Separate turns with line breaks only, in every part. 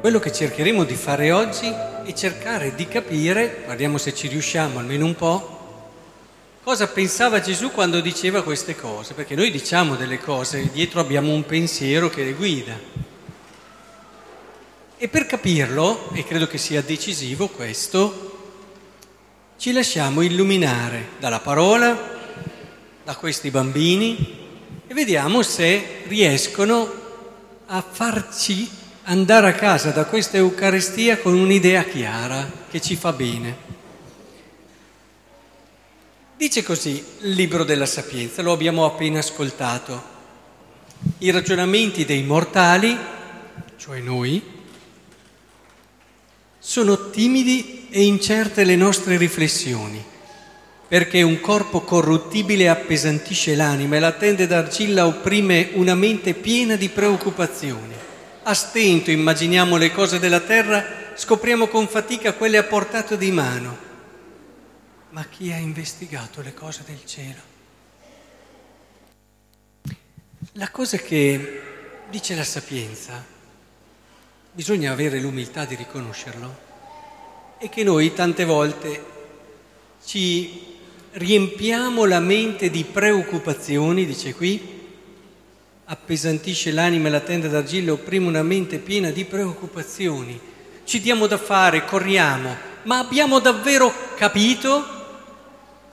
Quello che cercheremo di fare oggi è cercare di capire, guardiamo se ci riusciamo almeno un po', cosa pensava Gesù quando diceva queste cose, perché noi diciamo delle cose, dietro abbiamo un pensiero che le guida. E per capirlo, e credo che sia decisivo questo, ci lasciamo illuminare dalla parola, da questi bambini e vediamo se riescono a farci andare a casa da questa Eucaristia con un'idea chiara che ci fa bene. Dice così il libro della Sapienza, lo abbiamo appena ascoltato. I ragionamenti dei mortali, cioè noi, sono timidi e incerte le nostre riflessioni, perché un corpo corruttibile appesantisce l'anima e la tende d'argilla opprime una mente piena di preoccupazioni. A stento immaginiamo le cose della terra, scopriamo con fatica quelle a portato di mano. Ma chi ha investigato le cose del cielo? La cosa che dice la sapienza, bisogna avere l'umiltà di riconoscerlo, è che noi tante volte ci riempiamo la mente di preoccupazioni, dice qui, appesantisce l'anima e la tenda d'argilla, opprime una mente piena di preoccupazioni. Ci diamo da fare, corriamo, ma abbiamo davvero capito?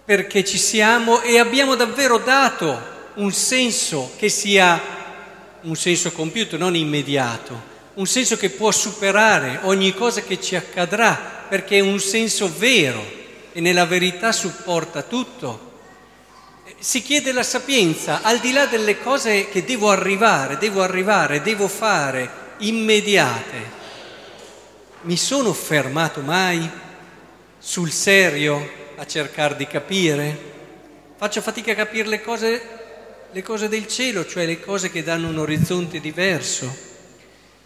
Perché ci siamo e abbiamo davvero dato un senso che sia un senso compiuto, non immediato, un senso che può superare ogni cosa che ci accadrà, perché è un senso vero e nella verità supporta tutto si chiede la sapienza, al di là delle cose che devo arrivare, devo arrivare, devo fare, immediate. Mi sono fermato mai sul serio a cercare di capire? Faccio fatica a capire le cose, le cose del cielo, cioè le cose che danno un orizzonte diverso.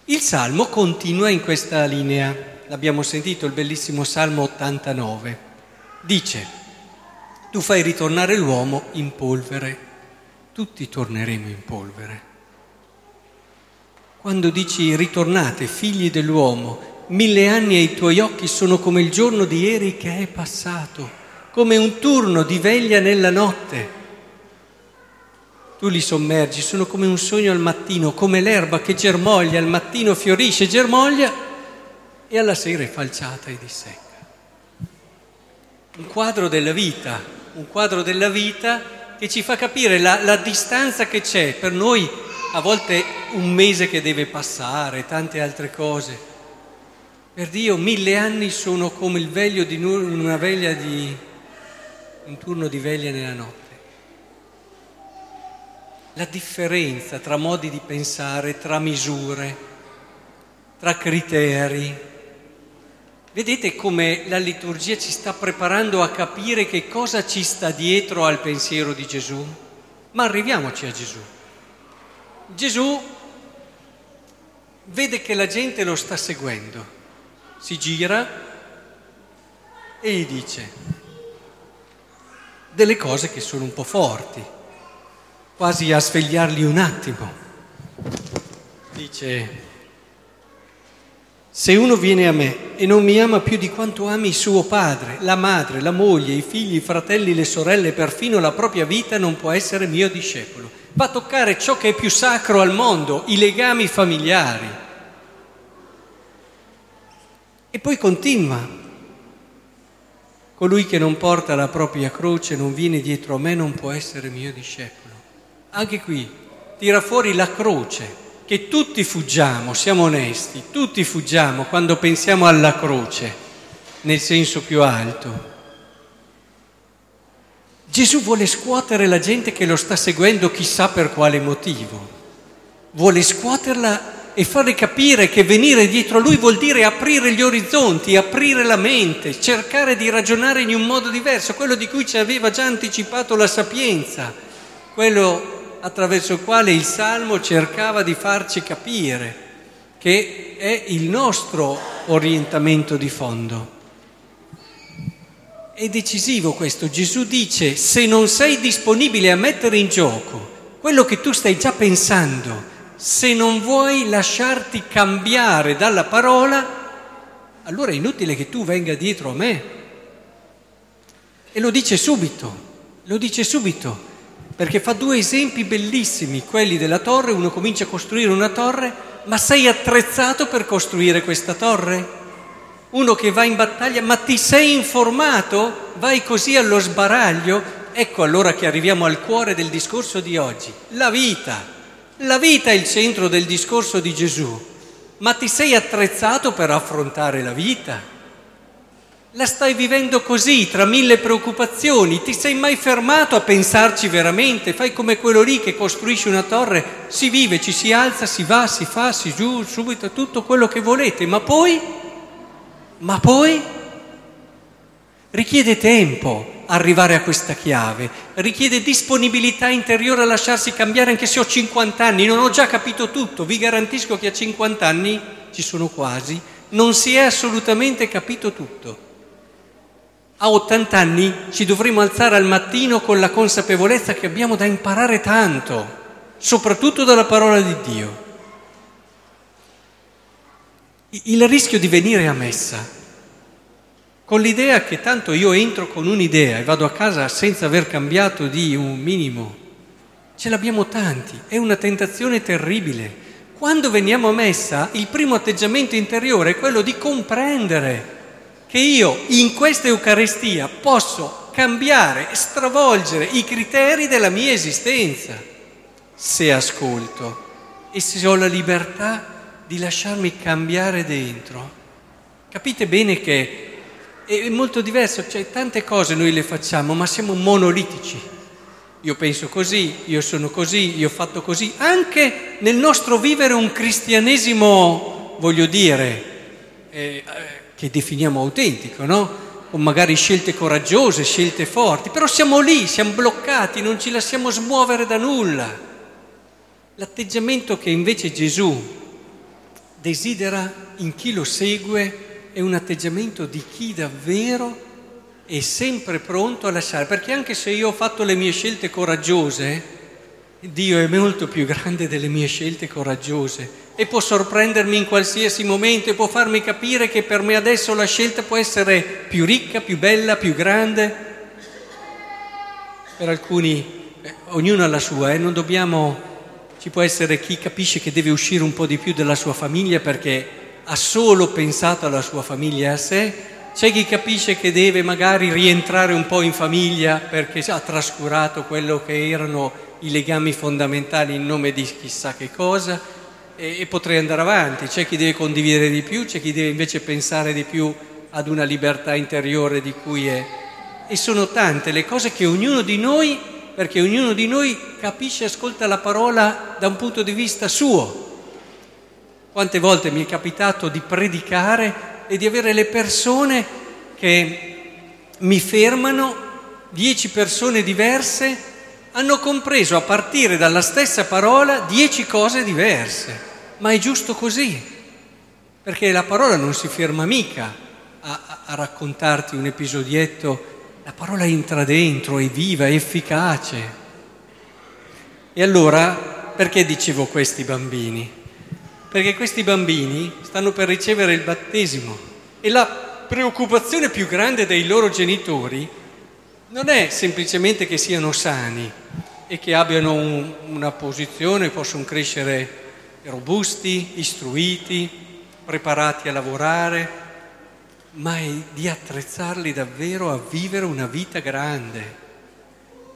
Il Salmo continua in questa linea, l'abbiamo sentito, il bellissimo Salmo 89. Dice, tu fai ritornare l'uomo in polvere, tutti torneremo in polvere. Quando dici ritornate, figli dell'uomo, mille anni ai tuoi occhi sono come il giorno di ieri che è passato, come un turno di veglia nella notte. Tu li sommergi, sono come un sogno al mattino, come l'erba che germoglia, al mattino fiorisce, germoglia e alla sera è falciata e dissecca. Un quadro della vita, un quadro della vita che ci fa capire la, la distanza che c'è per noi, a volte un mese che deve passare, tante altre cose. Per Dio mille anni sono come il veglio di una veglia di un turno di veglia nella notte. La differenza tra modi di pensare, tra misure, tra criteri, Vedete come la liturgia ci sta preparando a capire che cosa ci sta dietro al pensiero di Gesù? Ma arriviamoci a Gesù. Gesù vede che la gente lo sta seguendo, si gira e gli dice delle cose che sono un po' forti, quasi a svegliarli un attimo. Dice, se uno viene a me e non mi ama più di quanto ami suo padre, la madre, la moglie, i figli, i fratelli, le sorelle, perfino la propria vita, non può essere mio discepolo. Va a toccare ciò che è più sacro al mondo, i legami familiari. E poi continua. Colui che non porta la propria croce, non viene dietro a me, non può essere mio discepolo. Anche qui tira fuori la croce che tutti fuggiamo, siamo onesti, tutti fuggiamo quando pensiamo alla croce, nel senso più alto. Gesù vuole scuotere la gente che lo sta seguendo chissà per quale motivo. Vuole scuoterla e farle capire che venire dietro a lui vuol dire aprire gli orizzonti, aprire la mente, cercare di ragionare in un modo diverso, quello di cui ci aveva già anticipato la sapienza, quello attraverso il quale il Salmo cercava di farci capire che è il nostro orientamento di fondo. È decisivo questo. Gesù dice, se non sei disponibile a mettere in gioco quello che tu stai già pensando, Se non vuoi lasciarti cambiare dalla parola, allora è inutile che tu venga dietro a me. E lo dice subito, lo dice subito, perché fa due esempi bellissimi, quelli della torre, uno comincia a costruire una torre, ma sei attrezzato per costruire questa torre? Uno che va in battaglia, ma ti sei informato? Vai così allo sbaraglio? Ecco allora che arriviamo al cuore del discorso di oggi, la vita. La vita è il centro del discorso di Gesù, ma ti sei attrezzato per affrontare la vita? La stai vivendo così, tra mille preoccupazioni, ti sei mai fermato a pensarci veramente? Fai come quello lì che costruisce una torre, si vive, ci si alza, si va, si fa, si giù, subito tutto quello che volete, ma poi, ma poi? Richiede tempo, arrivare a questa chiave, richiede disponibilità interiore a lasciarsi cambiare anche se ho 50 anni, non ho già capito tutto, vi garantisco che a 50 anni, ci sono quasi, non si è assolutamente capito tutto. A 80 anni ci dovremo alzare al mattino con la consapevolezza che abbiamo da imparare tanto, soprattutto dalla parola di Dio. Il rischio di venire a messa con l'idea che tanto io entro con un'idea e vado a casa senza aver cambiato di un minimo. Ce l'abbiamo tanti, è una tentazione terribile. Quando veniamo a messa, il primo atteggiamento interiore è quello di comprendere che io in questa Eucaristia posso cambiare, stravolgere i criteri della mia esistenza, se ascolto e se ho la libertà di lasciarmi cambiare dentro. Capite bene che è molto diverso, cioè tante cose noi le facciamo, ma siamo monolitici. Io penso così, io sono così, io ho fatto così, anche nel nostro vivere un cristianesimo, voglio dire, eh, che definiamo autentico, no? Con magari scelte coraggiose, scelte forti, però siamo lì, siamo bloccati, non ci lasciamo smuovere da nulla. L'atteggiamento che invece Gesù desidera in chi lo segue è un atteggiamento di chi davvero è sempre pronto a lasciare, perché anche se io ho fatto le mie scelte coraggiose, Dio è molto più grande delle mie scelte coraggiose e può sorprendermi in qualsiasi momento e può farmi capire che per me adesso la scelta può essere più ricca, più bella, più grande. Per alcuni, eh, ognuno ha la sua, eh, non dobbiamo, ci può essere chi capisce che deve uscire un po' di più dalla sua famiglia perché ha solo pensato alla sua famiglia e a sé, c'è chi capisce che deve magari rientrare un po' in famiglia perché ha trascurato quello che erano i legami fondamentali in nome di chissà che cosa e, e potrei andare avanti, c'è chi deve condividere di più, c'è chi deve invece pensare di più ad una libertà interiore di cui è. E sono tante le cose che ognuno di noi, perché ognuno di noi capisce e ascolta la parola da un punto di vista suo, quante volte mi è capitato di predicare e di avere le persone che mi fermano, dieci persone diverse, hanno compreso a partire dalla stessa parola dieci cose diverse. Ma è giusto così, perché la parola non si ferma mica a, a, raccontarti un episodietto, la parola entra dentro, è viva, è efficace. E allora, perché dicevo questi bambini? perché questi bambini stanno per ricevere il battesimo e la preoccupazione più grande dei loro genitori non è semplicemente che siano sani e che abbiano un, una posizione, possono crescere robusti, istruiti, preparati a lavorare, ma è di attrezzarli davvero a vivere una vita grande.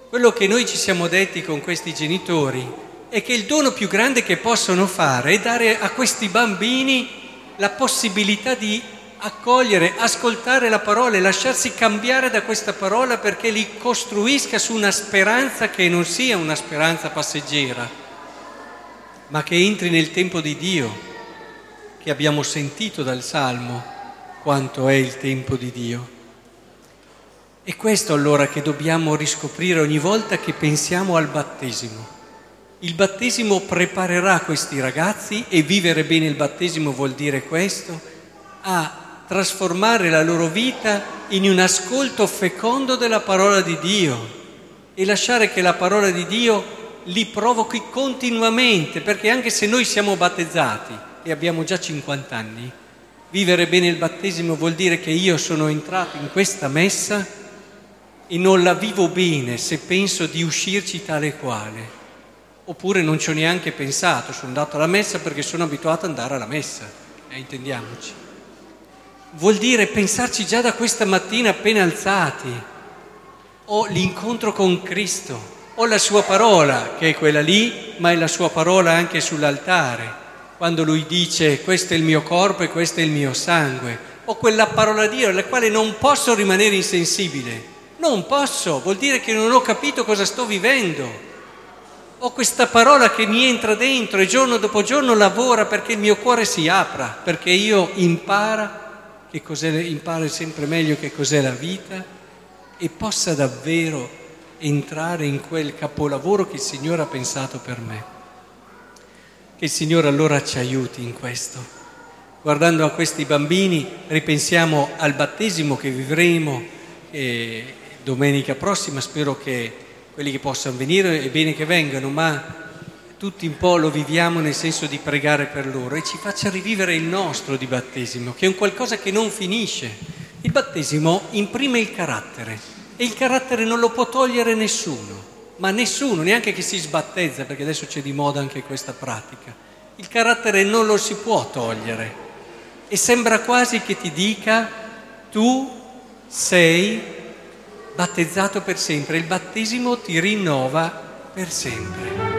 Quello che noi ci siamo detti con questi genitori è che il dono più grande che possono fare è dare a questi bambini la possibilità di accogliere, ascoltare la parola e lasciarsi cambiare da questa parola perché li costruisca su una speranza che non sia una speranza passeggera, ma che entri nel tempo di Dio, che abbiamo sentito dal Salmo quanto è il tempo di Dio. È questo allora che dobbiamo riscoprire ogni volta che pensiamo al battesimo. Il battesimo preparerà questi ragazzi e vivere bene il battesimo vuol dire questo, a trasformare la loro vita in un ascolto fecondo della parola di Dio e lasciare che la parola di Dio li provochi continuamente, perché anche se noi siamo battezzati e abbiamo già 50 anni, vivere bene il battesimo vuol dire che io sono entrato in questa messa e non la vivo bene se penso di uscirci tale quale. Oppure non ci ho neanche pensato, sono andato alla messa perché sono abituato ad andare alla messa, eh, intendiamoci. Vuol dire pensarci già da questa mattina appena alzati, o l'incontro con Cristo, o la sua parola, che è quella lì, ma è la sua parola anche sull'altare, quando lui dice questo è il mio corpo e questo è il mio sangue, o quella parola di Dio alla quale non posso rimanere insensibile. Non posso, vuol dire che non ho capito cosa sto vivendo. Ho questa parola che mi entra dentro e giorno dopo giorno lavora perché il mio cuore si apra, perché io impara, che cos'è, impara sempre meglio che cos'è la vita e possa davvero entrare in quel capolavoro che il Signore ha pensato per me. Che il Signore allora ci aiuti in questo. Guardando a questi bambini ripensiamo al battesimo che vivremo eh, domenica prossima, spero che quelli che possano venire è bene che vengano, ma tutti un po' lo viviamo nel senso di pregare per loro e ci faccia rivivere il nostro di battesimo, che è un qualcosa che non finisce. Il battesimo imprime il carattere e il carattere non lo può togliere nessuno, ma nessuno, neanche chi si sbattezza, perché adesso c'è di moda anche questa pratica. Il carattere non lo si può togliere. E sembra quasi che ti dica tu sei battezzato per sempre, il battesimo ti rinnova per sempre.